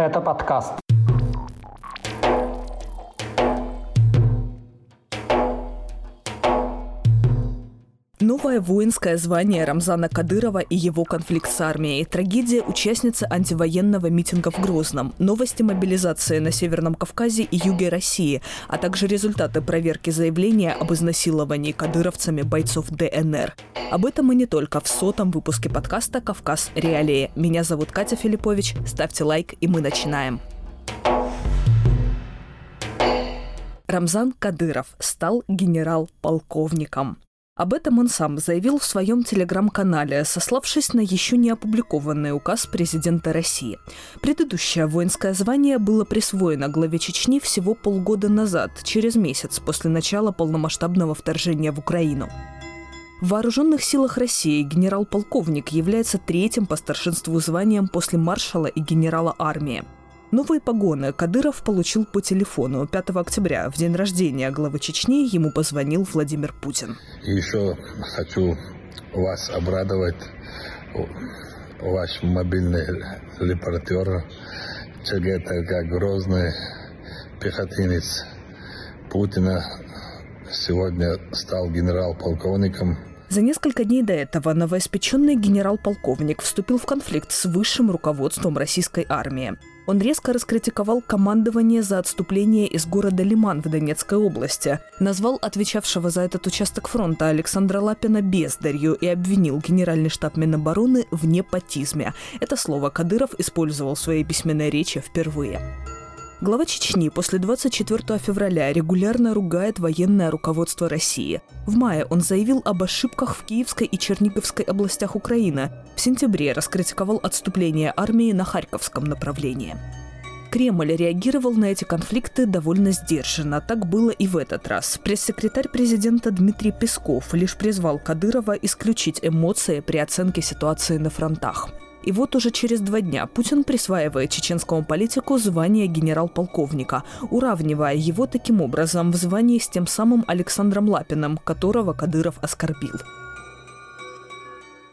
Это подкаст. Новое воинское звание Рамзана Кадырова и его конфликт с армией, трагедия участницы антивоенного митинга в Грозном, новости мобилизации на Северном Кавказе и юге России, а также результаты проверки заявления об изнасиловании кадыровцами бойцов ДНР. Об этом и не только в сотом выпуске подкаста «Кавказ. Реалии». Меня зовут Катя Филиппович. Ставьте лайк, и мы начинаем. Рамзан Кадыров стал генерал-полковником. Об этом он сам заявил в своем телеграм-канале, сославшись на еще не опубликованный указ президента России. Предыдущее воинское звание было присвоено главе Чечни всего полгода назад, через месяц после начала полномасштабного вторжения в Украину. В Вооруженных силах России генерал-полковник является третьим по старшинству званием после маршала и генерала армии – Новые погоны Кадыров получил по телефону 5 октября. В день рождения главы Чечни ему позвонил Владимир Путин. Еще хочу вас обрадовать, ваш мобильный репортер ЧГТК Грозный, пехотинец Путина, сегодня стал генерал-полковником за несколько дней до этого новоиспеченный генерал-полковник вступил в конфликт с высшим руководством российской армии. Он резко раскритиковал командование за отступление из города Лиман в Донецкой области, назвал отвечавшего за этот участок фронта Александра Лапина бездарью и обвинил генеральный штаб Минобороны в непотизме. Это слово Кадыров использовал в своей письменной речи впервые. Глава Чечни после 24 февраля регулярно ругает военное руководство России. В мае он заявил об ошибках в Киевской и Черниговской областях Украины. В сентябре раскритиковал отступление армии на Харьковском направлении. Кремль реагировал на эти конфликты довольно сдержанно. Так было и в этот раз. Пресс-секретарь президента Дмитрий Песков лишь призвал Кадырова исключить эмоции при оценке ситуации на фронтах. И вот уже через два дня Путин присваивает чеченскому политику звание генерал-полковника, уравнивая его таким образом в звании с тем самым Александром Лапиным, которого Кадыров оскорбил.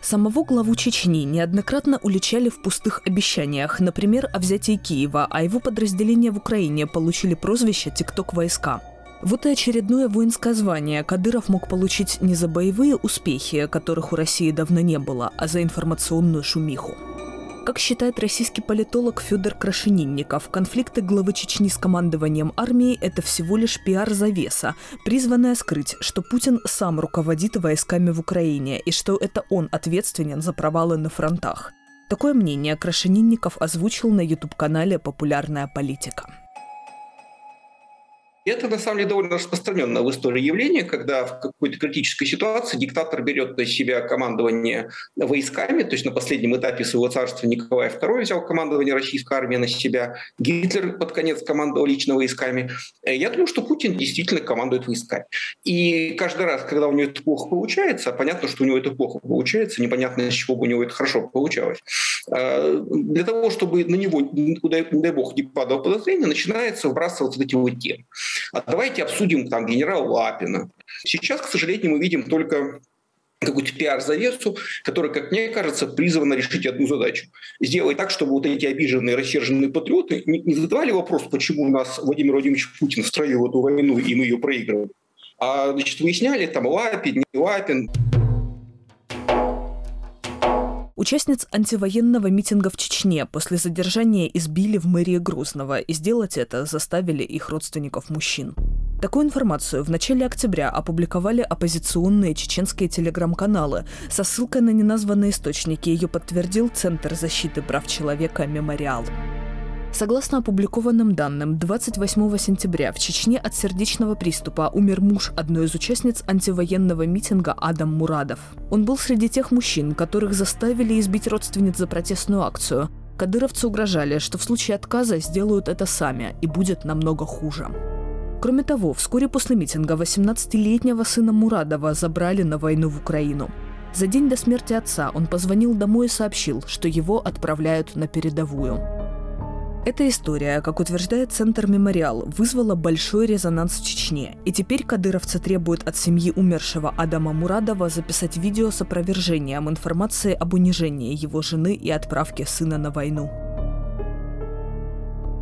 Самого главу Чечни неоднократно уличали в пустых обещаниях, например, о взятии Киева, а его подразделения в Украине получили прозвище «Тикток-войска». Вот и очередное воинское звание Кадыров мог получить не за боевые успехи, которых у России давно не было, а за информационную шумиху. Как считает российский политолог Федор Крашенинников, конфликты главы Чечни с командованием армии – это всего лишь пиар-завеса, призванная скрыть, что Путин сам руководит войсками в Украине и что это он ответственен за провалы на фронтах. Такое мнение Крашенинников озвучил на YouTube-канале «Популярная политика». Это, на самом деле, довольно распространенное в истории явление, когда в какой-то критической ситуации диктатор берет на себя командование войсками, то есть на последнем этапе своего царства Николай II взял командование российской армии на себя, Гитлер под конец командовал лично войсками. Я думаю, что Путин действительно командует войсками. И каждый раз, когда у него это плохо получается, понятно, что у него это плохо получается, непонятно, с чего бы у него это хорошо получалось. А, для того, чтобы на него, не дай бог, не падало подозрение, начинается вбрасываться вот эти вот темы. А давайте обсудим там генерала Лапина. Сейчас, к сожалению, мы видим только какую-то пиар-завесу, которая, как мне кажется, призвана решить одну задачу. Сделать так, чтобы вот эти обиженные, рассерженные патриоты не задавали вопрос, почему у нас Владимир Владимирович Путин встроил эту войну, и мы ее проигрываем. А значит, выясняли, там Лапин, не Лапин. Участниц антивоенного митинга в Чечне после задержания избили в мэрии Грозного, и сделать это заставили их родственников мужчин. Такую информацию в начале октября опубликовали оппозиционные чеченские телеграм-каналы. Со ссылкой на неназванные источники ее подтвердил Центр защиты прав человека «Мемориал». Согласно опубликованным данным, 28 сентября в Чечне от сердечного приступа умер муж одной из участниц антивоенного митинга Адам Мурадов. Он был среди тех мужчин, которых заставили избить родственниц за протестную акцию. Кадыровцы угрожали, что в случае отказа сделают это сами и будет намного хуже. Кроме того, вскоре после митинга 18-летнего сына Мурадова забрали на войну в Украину. За день до смерти отца он позвонил домой и сообщил, что его отправляют на передовую. Эта история, как утверждает Центр «Мемориал», вызвала большой резонанс в Чечне. И теперь кадыровцы требуют от семьи умершего Адама Мурадова записать видео с опровержением информации об унижении его жены и отправке сына на войну.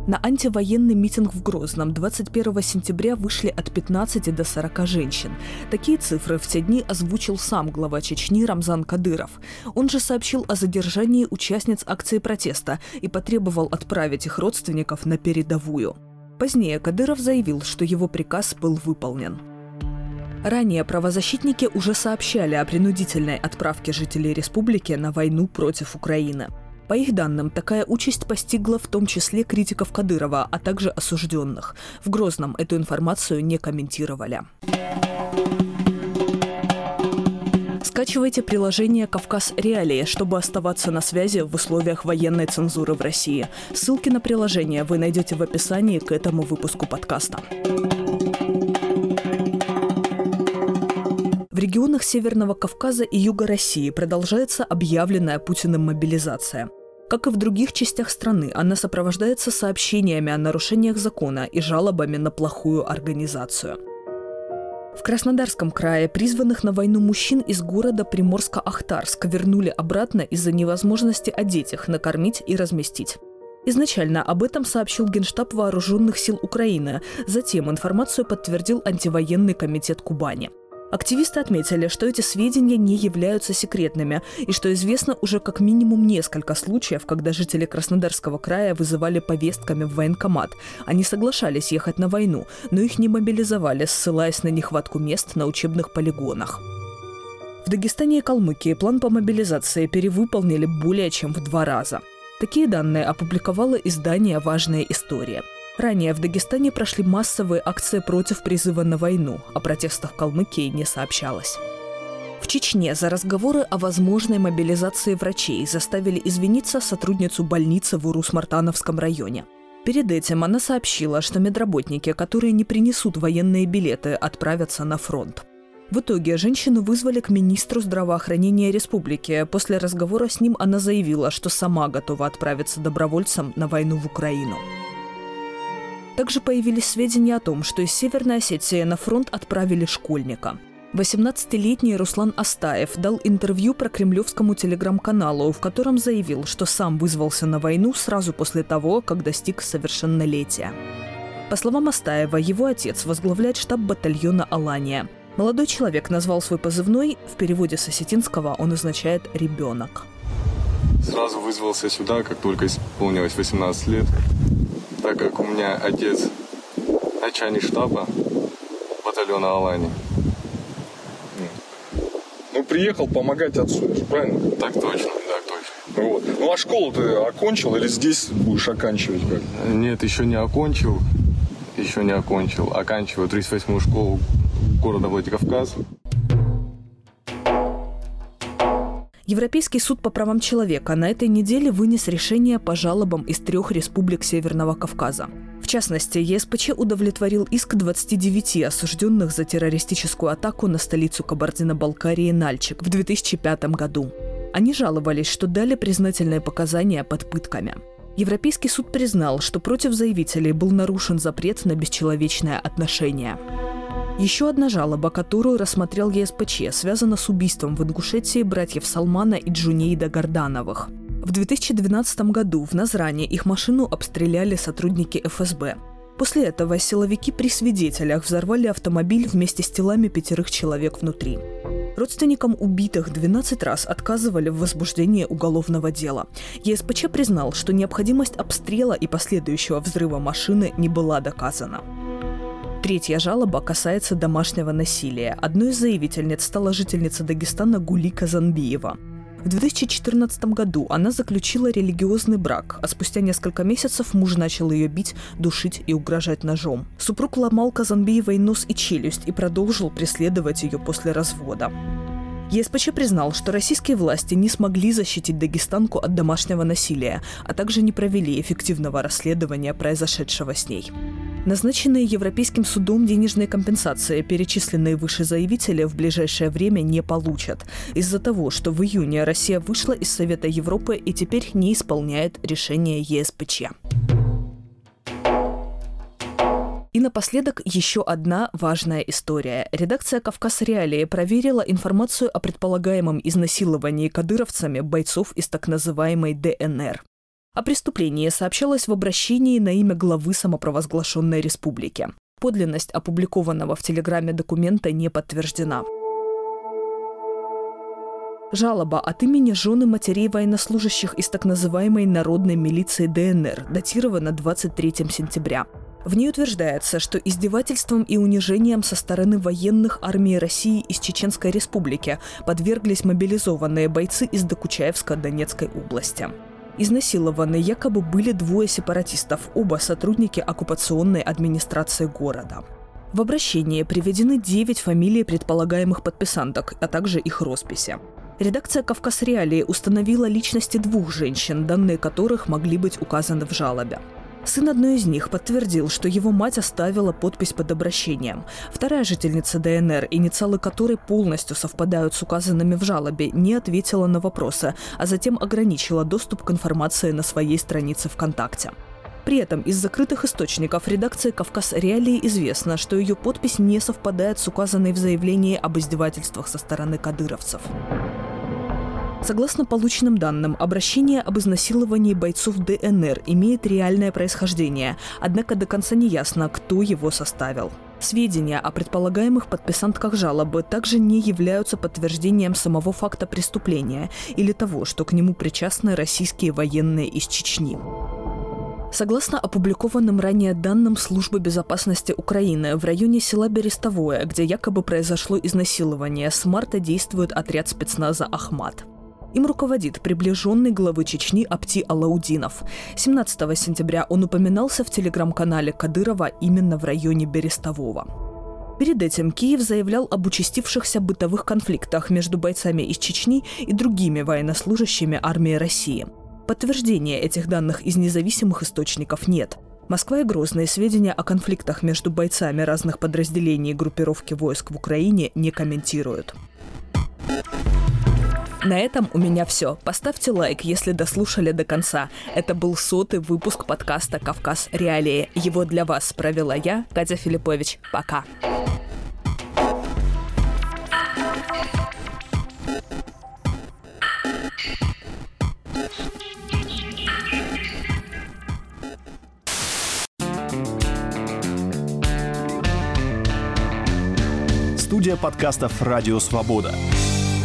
На антивоенный митинг в Грозном 21 сентября вышли от 15 до 40 женщин. Такие цифры в те дни озвучил сам глава Чечни Рамзан Кадыров. Он же сообщил о задержании участниц акции протеста и потребовал отправить их родственников на передовую. Позднее Кадыров заявил, что его приказ был выполнен. Ранее правозащитники уже сообщали о принудительной отправке жителей республики на войну против Украины. По их данным, такая участь постигла в том числе критиков Кадырова, а также осужденных. В Грозном эту информацию не комментировали. Скачивайте приложение «Кавказ Реалии», чтобы оставаться на связи в условиях военной цензуры в России. Ссылки на приложение вы найдете в описании к этому выпуску подкаста. Регионах Северного Кавказа и Юга России продолжается объявленная Путиным мобилизация. Как и в других частях страны, она сопровождается сообщениями о нарушениях закона и жалобами на плохую организацию. В Краснодарском крае призванных на войну мужчин из города Приморско-Ахтарск вернули обратно из-за невозможности одеть их, накормить и разместить. Изначально об этом сообщил Генштаб Вооруженных сил Украины, затем информацию подтвердил антивоенный комитет Кубани – Активисты отметили, что эти сведения не являются секретными и что известно уже как минимум несколько случаев, когда жители Краснодарского края вызывали повестками в военкомат. Они соглашались ехать на войну, но их не мобилизовали, ссылаясь на нехватку мест на учебных полигонах. В Дагестане и Калмыкии план по мобилизации перевыполнили более чем в два раза. Такие данные опубликовало издание «Важная история». Ранее в Дагестане прошли массовые акции против призыва на войну. О протестах в Калмыкии не сообщалось. В Чечне за разговоры о возможной мобилизации врачей заставили извиниться сотрудницу больницы в Урус-Мартановском районе. Перед этим она сообщила, что медработники, которые не принесут военные билеты, отправятся на фронт. В итоге женщину вызвали к министру здравоохранения республики. После разговора с ним она заявила, что сама готова отправиться добровольцем на войну в Украину. Также появились сведения о том, что из Северной Осетии на фронт отправили школьника. 18-летний Руслан Астаев дал интервью про кремлевскому телеграм-каналу, в котором заявил, что сам вызвался на войну сразу после того, как достиг совершеннолетия. По словам Астаева, его отец возглавляет штаб батальона «Алания». Молодой человек назвал свой позывной, в переводе с осетинского он означает «ребенок». Сразу вызвался сюда, как только исполнилось 18 лет так как у меня отец начальник штаба батальона Алани. Ну, приехал помогать отцу, правильно? Так точно, так точно. Вот. Ну, а школу ты окончил или здесь будешь оканчивать как? Нет, еще не окончил. Еще не окончил. Оканчиваю 38-ю школу города Владикавказ. Европейский суд по правам человека на этой неделе вынес решение по жалобам из трех республик Северного Кавказа. В частности, ЕСПЧ удовлетворил иск 29 осужденных за террористическую атаку на столицу Кабардино-Балкарии Нальчик в 2005 году. Они жаловались, что дали признательные показания под пытками. Европейский суд признал, что против заявителей был нарушен запрет на бесчеловечное отношение. Еще одна жалоба, которую рассмотрел ЕСПЧ, связана с убийством в Ингушетии братьев Салмана и Джунейда Гордановых. В 2012 году в Назране их машину обстреляли сотрудники ФСБ. После этого силовики при свидетелях взорвали автомобиль вместе с телами пятерых человек внутри. Родственникам убитых 12 раз отказывали в возбуждении уголовного дела. ЕСПЧ признал, что необходимость обстрела и последующего взрыва машины не была доказана. Третья жалоба касается домашнего насилия. Одной из заявительниц стала жительница Дагестана Гули Казанбиева. В 2014 году она заключила религиозный брак, а спустя несколько месяцев муж начал ее бить, душить и угрожать ножом. Супруг ломал Казанбиевой нос и челюсть и продолжил преследовать ее после развода. ЕСПЧ признал, что российские власти не смогли защитить дагестанку от домашнего насилия, а также не провели эффективного расследования произошедшего с ней. Назначенные Европейским судом денежные компенсации, перечисленные выше заявители, в ближайшее время не получат. Из-за того, что в июне Россия вышла из Совета Европы и теперь не исполняет решение ЕСПЧ. И напоследок еще одна важная история. Редакция «Кавказ Реалии» проверила информацию о предполагаемом изнасиловании кадыровцами бойцов из так называемой ДНР. О преступлении сообщалось в обращении на имя главы самопровозглашенной республики. Подлинность опубликованного в Телеграме документа не подтверждена. Жалоба от имени жены матерей военнослужащих из так называемой народной милиции ДНР датирована 23 сентября. В ней утверждается, что издевательством и унижением со стороны военных армии России из Чеченской республики подверглись мобилизованные бойцы из Докучаевска Донецкой области. Изнасилованы якобы были двое сепаратистов, оба сотрудники оккупационной администрации города. В обращении приведены 9 фамилий предполагаемых подписанток, а также их росписи. Редакция «Кавказ Реалии» установила личности двух женщин, данные которых могли быть указаны в жалобе. Сын одной из них подтвердил, что его мать оставила подпись под обращением. Вторая жительница ДНР, инициалы которой полностью совпадают с указанными в жалобе, не ответила на вопросы, а затем ограничила доступ к информации на своей странице ВКонтакте. При этом из закрытых источников редакции «Кавказ Реалии» известно, что ее подпись не совпадает с указанной в заявлении об издевательствах со стороны кадыровцев. Согласно полученным данным, обращение об изнасиловании бойцов ДНР имеет реальное происхождение, однако до конца не ясно, кто его составил. Сведения о предполагаемых подписантках жалобы также не являются подтверждением самого факта преступления или того, что к нему причастны российские военные из Чечни. Согласно опубликованным ранее данным Службы безопасности Украины, в районе села Берестовое, где якобы произошло изнасилование, с марта действует отряд спецназа «Ахмат». Им руководит приближенный главы Чечни Апти Алаудинов. 17 сентября он упоминался в телеграм-канале Кадырова именно в районе Берестового. Перед этим Киев заявлял об участившихся бытовых конфликтах между бойцами из Чечни и другими военнослужащими армии России. Подтверждения этих данных из независимых источников нет. Москва и Грозные сведения о конфликтах между бойцами разных подразделений группировки войск в Украине не комментируют. На этом у меня все. Поставьте лайк, если дослушали до конца. Это был сотый выпуск подкаста «Кавказ Реалии». Его для вас провела я, Катя Филиппович. Пока. Студия подкастов «Радио Свобода».